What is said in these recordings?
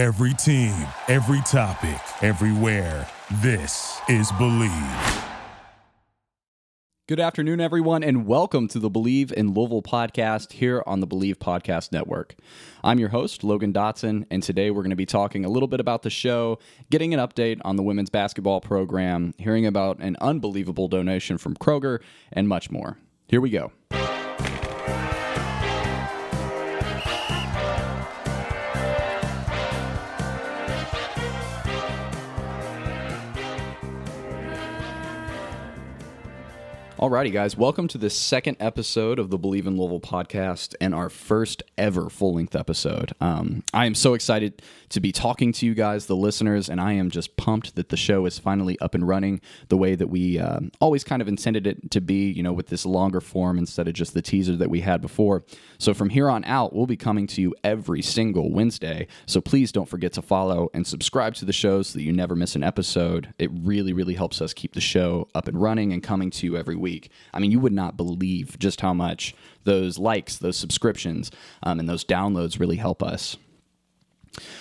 Every team, every topic, everywhere. This is Bleav. Good afternoon, everyone, and welcome to the Bleav in Louisville podcast here on the Bleav Podcast Network. I'm your host, Logan Dotson, and today we're going to be talking a little bit about the show, getting an update on the women's basketball program, hearing about an unbelievable donation from Kroger, and much more. Here we go. Alrighty, guys, welcome to the second episode of the Bleav in Louisville podcast and our first ever full length episode. Um, I am so excited to be talking to you guys, the listeners, and I am just pumped that the show is finally up and running the way that we uh, always kind of intended it to be, you know, with this longer form instead of just the teaser that we had before. So from here on out, we'll be coming to you every single Wednesday. So please don't forget to follow and subscribe to the show so that you never miss an episode. It really, really helps us keep the show up and running and coming to you every week week. I mean, you would not believe just how much those likes, those subscriptions, um, and those downloads really help us.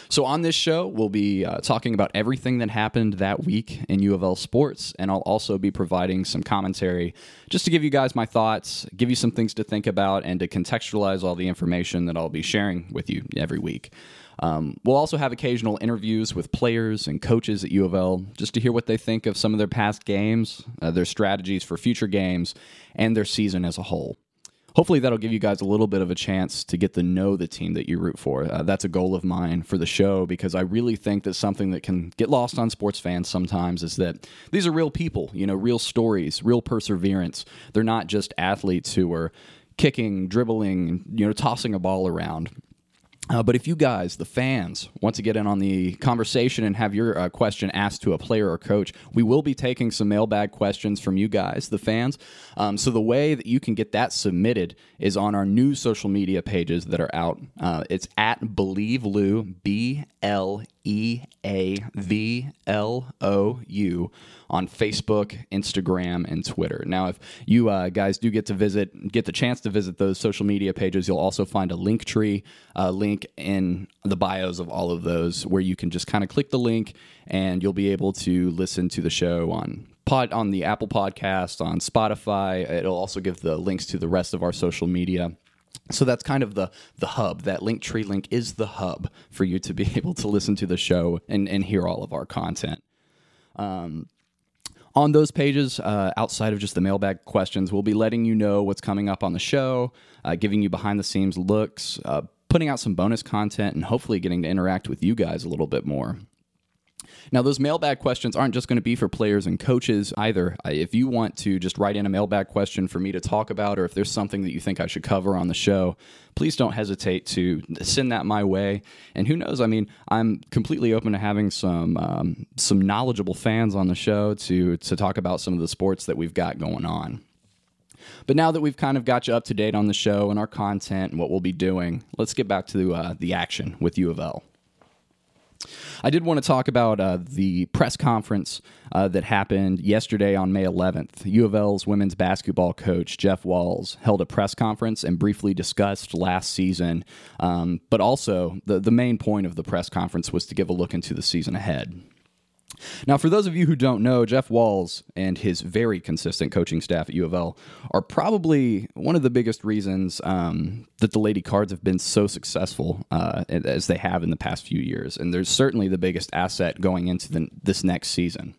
So, on this show, we'll be uh, talking about everything that happened that week in U of L sports, and I'll also be providing some commentary just to give you guys my thoughts, give you some things to think about, and to contextualize all the information that I'll be sharing with you every week. Um, we'll also have occasional interviews with players and coaches at U of L just to hear what they think of some of their past games, uh, their strategies for future games, and their season as a whole. Hopefully, that'll give you guys a little bit of a chance to get to know the team that you root for. Uh, that's a goal of mine for the show because I really think that something that can get lost on sports fans sometimes is that these are real people, you know, real stories, real perseverance. They're not just athletes who are kicking, dribbling, you know, tossing a ball around. Uh, but if you guys, the fans, want to get in on the conversation and have your uh, question asked to a player or coach, we will be taking some mailbag questions from you guys, the fans. Um, so the way that you can get that submitted is on our new social media pages that are out. Uh, it's at Bleav Lou, B L E A V L O U on Facebook, Instagram, and Twitter. Now, if you uh, guys do get to visit, get the chance to visit those social media pages, you'll also find a link tree uh, link in the bios of all of those where you can just kind of click the link and you'll be able to listen to the show on pod on the Apple Podcast, on Spotify. It'll also give the links to the rest of our social media. So that's kind of the the hub. That link tree link is the hub for you to be able to listen to the show and, and hear all of our content. Um, on those pages, uh, outside of just the mailbag questions, we'll be letting you know what's coming up on the show, uh, giving you behind the scenes looks, uh, putting out some bonus content, and hopefully getting to interact with you guys a little bit more. Now, those mailbag questions aren't just going to be for players and coaches either. If you want to just write in a mailbag question for me to talk about, or if there's something that you think I should cover on the show, please don't hesitate to send that my way. And who knows? I mean, I'm completely open to having some um, some knowledgeable fans on the show to to talk about some of the sports that we've got going on. But now that we've kind of got you up to date on the show and our content and what we'll be doing, let's get back to uh, the action with U of L. I did want to talk about uh, the press conference uh, that happened yesterday on May 11th. U of L's women's basketball coach, Jeff Walz held a press conference and briefly discussed last season. Um, but also, the, the main point of the press conference was to give a look into the season ahead. Now, for those of you who don't know, Jeff Walz and his very consistent coaching staff at U of L are probably one of the biggest reasons um, that the Lady Cards have been so successful uh, as they have in the past few years. And there's certainly the biggest asset going into the, this next season.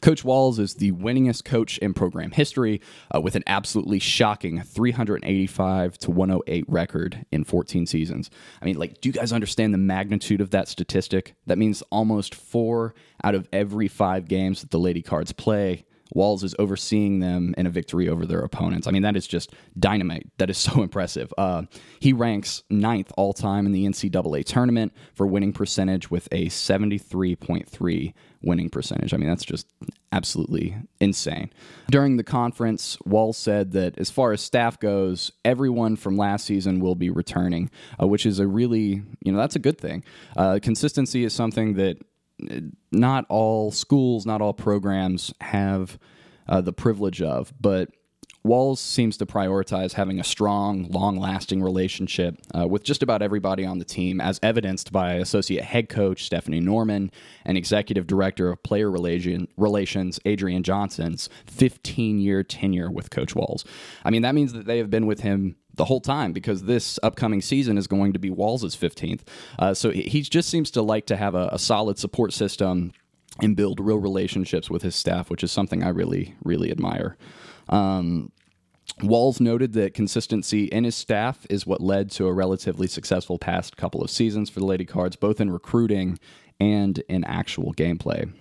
Coach Walz is the winningest coach in program history uh, with an absolutely shocking 385 to 108 record in 14 seasons. I mean, like, do you guys understand the magnitude of that statistic? That means almost four out of every five games that the Lady Cards play Walz is overseeing them in a victory over their opponents. I mean, that is just dynamite. That is so impressive. Uh, he ranks ninth all time in the NCAA tournament for winning percentage with a 73.3 winning percentage. I mean, that's just absolutely insane. During the conference, Walz said that as far as staff goes, everyone from last season will be returning, uh, which is a really, you know, that's a good thing. Uh, consistency is something that not all schools, not all programs have uh, the privilege of, but Walz seems to prioritize having a strong, long lasting relationship uh, with just about everybody on the team, as evidenced by associate head coach Stephanie Norman and executive director of player relation, relations Adrian Johnson's 15 year tenure with Coach Walz. I mean, that means that they have been with him the whole time because this upcoming season is going to be Walz' 15th. Uh, so he just seems to like to have a, a solid support system and build real relationships with his staff, which is something I really, really admire. Um, Walz noted that consistency in his staff is what led to a relatively successful past couple of seasons for the Lady Cards, both in recruiting and in actual gameplay.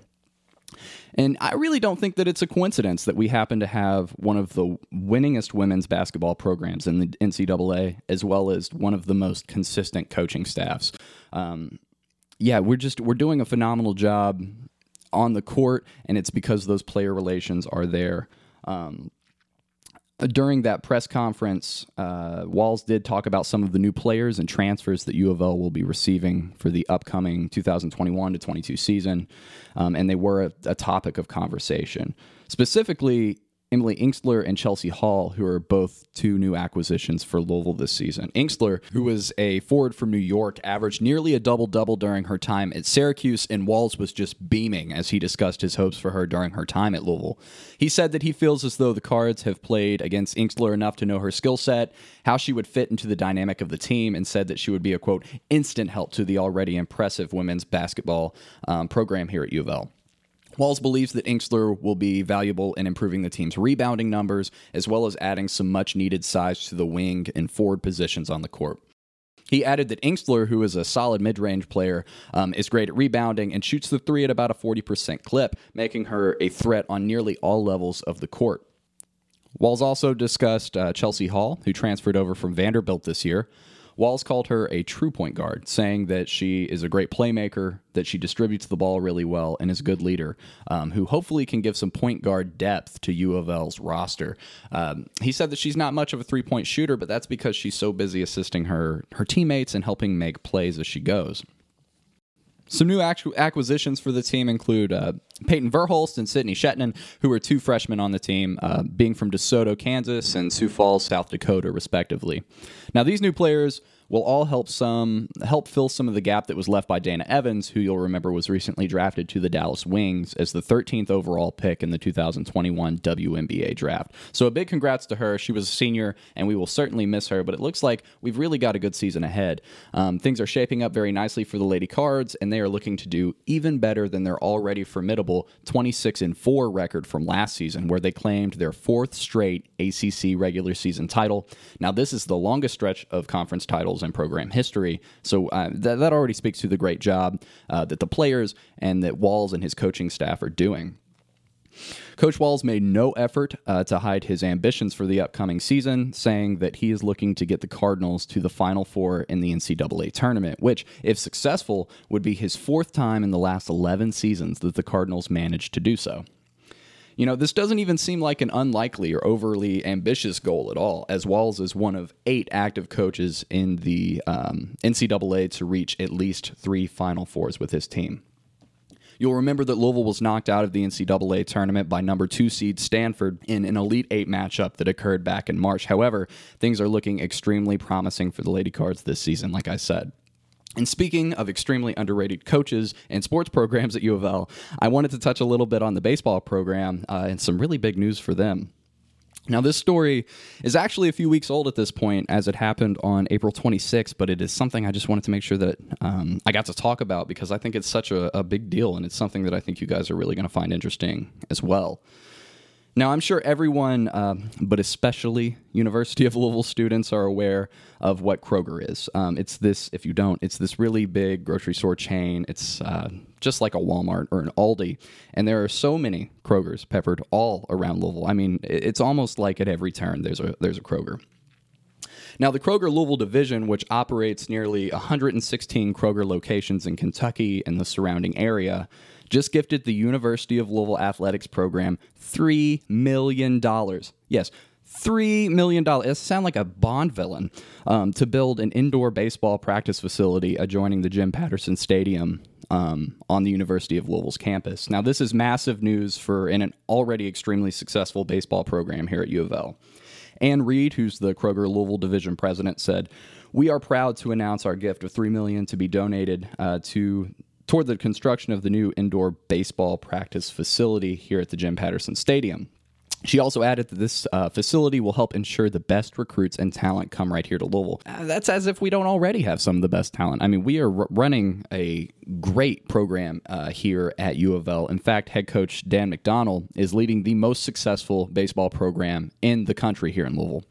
And I really don't think that it's a coincidence that we happen to have one of the winningest women's basketball programs in the NCAA, as well as one of the most consistent coaching staffs. Um, yeah, we're just we're doing a phenomenal job on the court, and it's because those player relations are there. Um, during that press conference, uh, Walz did talk about some of the new players and transfers that U of L will be receiving for the upcoming 2021 to 22 season, um, and they were a, a topic of conversation. Specifically, Emily Engstler and Chelsea Hall, who are both two new acquisitions for Louisville this season. Engstler, who was a forward from New York, averaged nearly a double double during her time at Syracuse, and Walz was just beaming as he discussed his hopes for her during her time at Louisville. He said that he feels as though the Cards have played against Engstler enough to know her skill set, how she would fit into the dynamic of the team, and said that she would be a quote instant help to the already impressive women's basketball um, program here at U of L. Walz believes that Engstler will be valuable in improving the team's rebounding numbers, as well as adding some much needed size to the wing and forward positions on the court. He added that Engstler, who is a solid mid range player, um, is great at rebounding and shoots the three at about a 40% clip, making her a threat on nearly all levels of the court. Walz also discussed uh, Chelsea Hall, who transferred over from Vanderbilt this year. Walz called her a true point guard, saying that she is a great playmaker, that she distributes the ball really well, and is a good leader, um, who hopefully can give some point guard depth to U of L's roster. Um, he said that she's not much of a three point shooter, but that's because she's so busy assisting her her teammates and helping make plays as she goes. Some new acquisitions for the team include uh, Payton Verhulst and Sydney Shetland, who are two freshmen on the team, uh, being from DeSoto, Kansas, and Sioux Falls, South Dakota, respectively. Now, these new players will all help some help fill some of the gap that was left by Dana Evans, who you'll remember was recently drafted to the Dallas Wings as the 13th overall pick in the 2021 WNBA draft. So a big congrats to her. She was a senior, and we will certainly miss her. But it looks like we've really got a good season ahead. Um, things are shaping up very nicely for the Lady Cards, and they are looking to do even better than their already formidable 26 and 4 record from last season, where they claimed their fourth straight ACC regular season title. Now this is the longest stretch of conference titles titles in program history. So uh, th- that already speaks to the great job uh, that the players and that Walz and his coaching staff are doing. Coach Walz made no effort uh, to hide his ambitions for the upcoming season, saying that he is looking to get the Cardinals to the Final Four in the NCAA tournament, which, if successful, would be his fourth time in the last 11 seasons that the Cardinals managed to do so. You know, this doesn't even seem like an unlikely or overly ambitious goal at all, as Walz is one of eight active coaches in the um, NCAA to reach at least three Final Fours with his team. You'll remember that Louisville was knocked out of the NCAA tournament by number two seed Stanford in an Elite Eight matchup that occurred back in March. However, things are looking extremely promising for the Lady Cards this season, like I said. And speaking of extremely underrated coaches and sports programs at U of L, I wanted to touch a little bit on the baseball program uh, and some really big news for them. Now, this story is actually a few weeks old at this point, as it happened on April 26th, but it is something I just wanted to make sure that um, I got to talk about because I think it's such a, a big deal and it's something that I think you guys are really going to find interesting as well. Now, I'm sure everyone, uh, but especially University of Louisville students, are aware of what Kroger is. Um, it's this, if you don't, it's this really big grocery store chain. It's uh, just like a Walmart or an Aldi. And there are so many Krogers peppered all around Louisville. I mean, it's almost like at every turn there's a, there's a Kroger. Now, the Kroger Louisville division, which operates nearly 116 Kroger locations in Kentucky and the surrounding area, just gifted the University of Louisville athletics program $3 million. Yes, $3 million. It sounds like a Bond villain um, to build an indoor baseball practice facility adjoining the Jim Patterson Stadium um, on the University of Louisville's campus. Now, this is massive news for an already extremely successful baseball program here at U of L. Ann Reed, who's the Kroger Louisville division president, said, "We are proud to announce our gift of three million to be donated uh, to." Toward the construction of the new indoor baseball practice facility here at the Jim Patterson Stadium. She also added that this uh, facility will help ensure the best recruits and talent come right here to Louisville. Uh, that's as if we don't already have some of the best talent. I mean, we are r- running a great program uh, here at U of L. In fact, head coach Dan McDonnell is leading the most successful baseball program in the country here in Louisville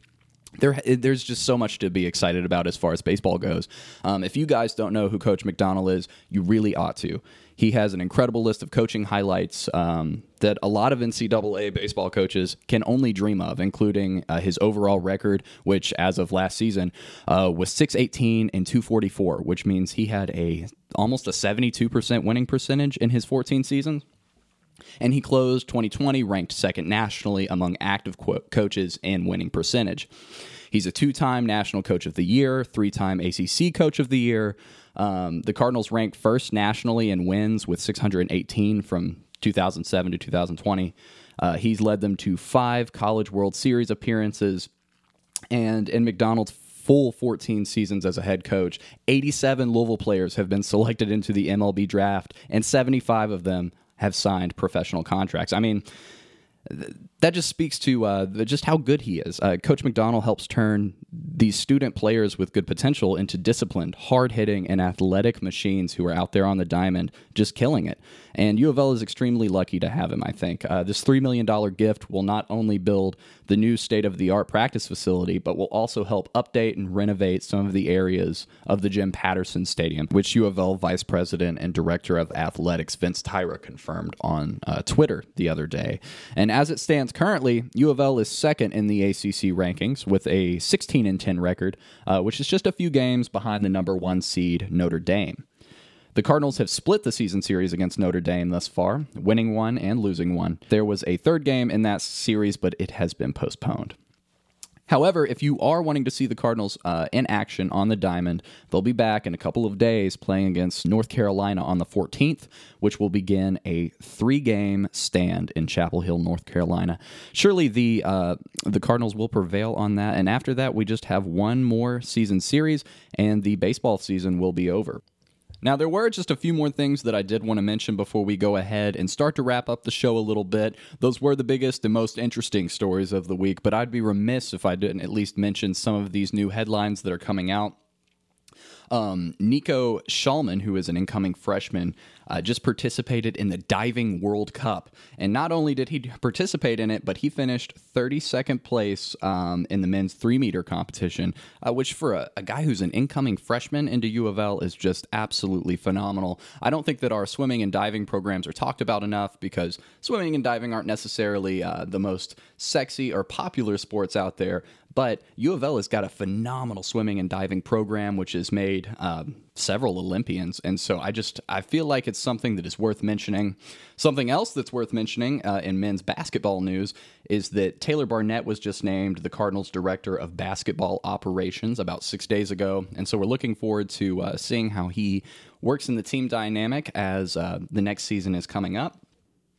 there, there's just so much to be excited about as far as baseball goes. Um, if you guys don't know who Coach McDonnell is, you really ought to. He has an incredible list of coaching highlights um, that a lot of NCAA baseball coaches can only dream of, including uh, his overall record, which as of last season uh, was 618 and 244, which means he had a almost a 72% winning percentage in his 14 seasons. And he closed 2020 ranked second nationally among active co- coaches in winning percentage. He's a two time National Coach of the Year, three time ACC Coach of the Year, um, the Cardinals ranked first nationally in wins with 618 from 2007 to 2020. Uh, he's led them to five College World Series appearances. And in McDonnell's full 14 seasons as a head coach, 87 Louisville players have been selected into the MLB draft, and 75 of them have signed professional contracts. I mean, that just speaks to uh, just how good he is. Uh, Coach McDonnell helps turn these student players with good potential into disciplined, hard hitting, and athletic machines who are out there on the diamond just killing it. And U of L is extremely lucky to have him, I think. Uh, this $3 million gift will not only build the new state of the art practice facility, but will also help update and renovate some of the areas of the Jim Patterson Stadium, which U of L Vice President and Director of Athletics Vince Tyra confirmed on uh, Twitter the other day. And as it stands currently, U of L is second in the ACC rankings with a 16 and 10 record, uh, which is just a few games behind the number one seed Notre Dame. The Cardinals have split the season series against Notre Dame thus far, winning one and losing one. There was a third game in that series, but it has been postponed. However, if you are wanting to see the Cardinals uh, in action on the diamond, they'll be back in a couple of days playing against North Carolina on the 14th, which will begin a three-game stand in Chapel Hill, North Carolina. Surely the uh, the Cardinals will prevail on that, and after that, we just have one more season series, and the baseball season will be over. Now, there were just a few more things that I did want to mention before we go ahead and start to wrap up the show a little bit. Those were the biggest and most interesting stories of the week, but I'd be remiss if I didn't at least mention some of these new headlines that are coming out. Um, Nico Schallman, who is an incoming freshman, uh, just participated in the Diving World Cup. And not only did he participate in it, but he finished 32nd place um, in the men's three meter competition, uh, which for a, a, guy who's an incoming freshman into U of L is just absolutely phenomenal. I don't think that our swimming and diving programs are talked about enough because swimming and diving aren't necessarily uh, the most sexy or popular sports out there. But U of L has got a phenomenal swimming and diving program, which has made um, several Olympians. And so I just I feel like it's something that is worth mentioning. Something else that's worth mentioning uh, in men's basketball news is that Taylor Barnett was just named the Cardinals director of basketball operations about six days ago. And so we're looking forward to uh, seeing how he works in the team dynamic as uh, the next season is coming up.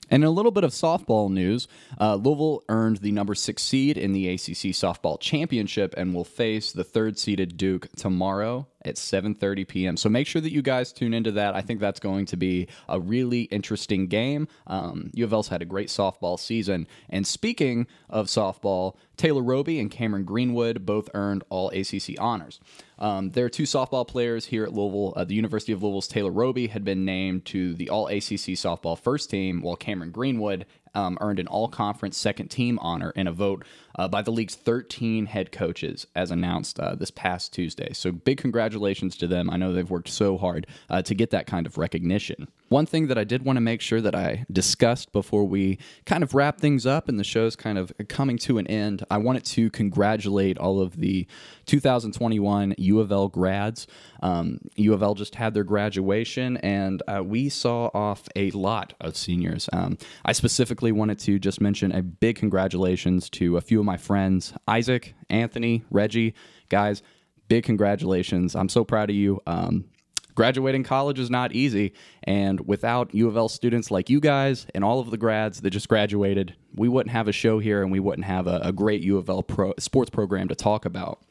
And a little bit of softball news, uh, Louisville earned the number six seed in the ACC softball championship and will face the third seeded Duke tomorrow at 7:30 p.m. So make sure that you guys tune into that. I think that's going to be a really interesting game. Um, U of L's had a great softball season, and speaking of softball, Taylor Roby and Cameron Greenwood both earned all ACC honors. Um, there are two softball players here at Louisville. Uh, the University of Louisville's Taylor Roby had been named to the All ACC softball first team, while Cameron Greenwood um, earned an all conference second team honor in a vote uh, by the league's 13 head coaches, as announced uh, this past Tuesday. So, big congratulations to them. I know they've worked so hard uh, to get that kind of recognition. One thing that I did want to make sure that I discussed before we kind of wrap things up and the show's kind of coming to an end, I wanted to congratulate all of the 2021 U of L grads. Um, U of L just had their graduation, and uh, we saw off a lot of seniors. Um, I specifically wanted to just mention a big congratulations to a few of my friends Isaac, Anthony, Reggie. Guys, big congratulations. I'm so proud of you. Um, graduating college is not easy. And without U of L students like you guys and all of the grads that just graduated, we wouldn't have a show here and we wouldn't have a, a great U of L pro, sports program to talk about.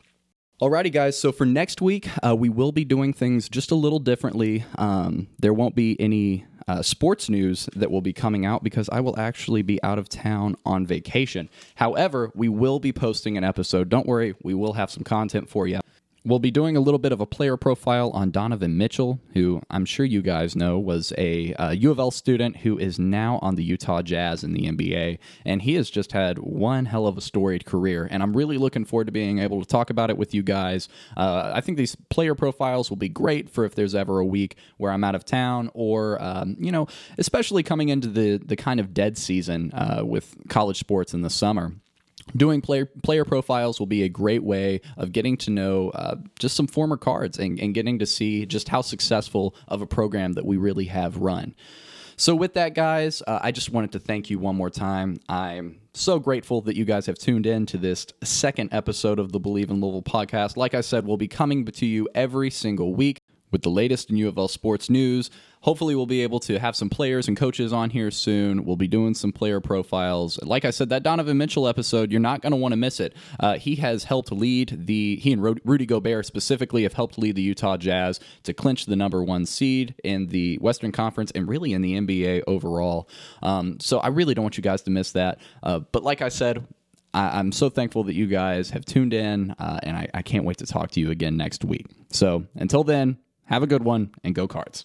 Alrighty, guys. So for next week, uh, we will be doing things just a little differently. Um, there won't be any uh, sports news that will be coming out because I will actually be out of town on vacation. However, we will be posting an episode. Don't worry, we will have some content for you. We'll be doing a little bit of a player profile on Donovan Mitchell, who I'm sure you guys know was a uh, U of L student who is now on the Utah Jazz in the NBA. And he has just had one hell of a storied career. And I'm really looking forward to being able to talk about it with you guys. Uh, I think these player profiles will be great for if there's ever a week where I'm out of town or, um, you know, especially coming into the, the kind of dead season uh, with college sports in the summer doing player player profiles will be a great way of getting to know uh, just some former cards and, and getting to see just how successful of a program that we really have run. So, with that, guys, uh, I just wanted to thank you one more time. I'm so grateful that you guys have tuned in to this second episode of the Bleav in Louisville podcast. Like I said, we'll be coming to you every single week with the latest in U of L sports news. Hopefully, we'll be able to have some players and coaches on here soon. We'll be doing some player profiles. Like I said, that Donovan Mitchell episode, you're not going to want to miss it. Uh, he has helped lead the, he and Rudy Gobert specifically have helped lead the Utah Jazz to clinch the number one seed in the Western Conference and really in the NBA overall. Um, so I really don't want you guys to miss that. Uh, but like I said, I, am so thankful that you guys have tuned in, uh, and I, I can't wait to talk to you again next week. So until then, have a good one and go cards.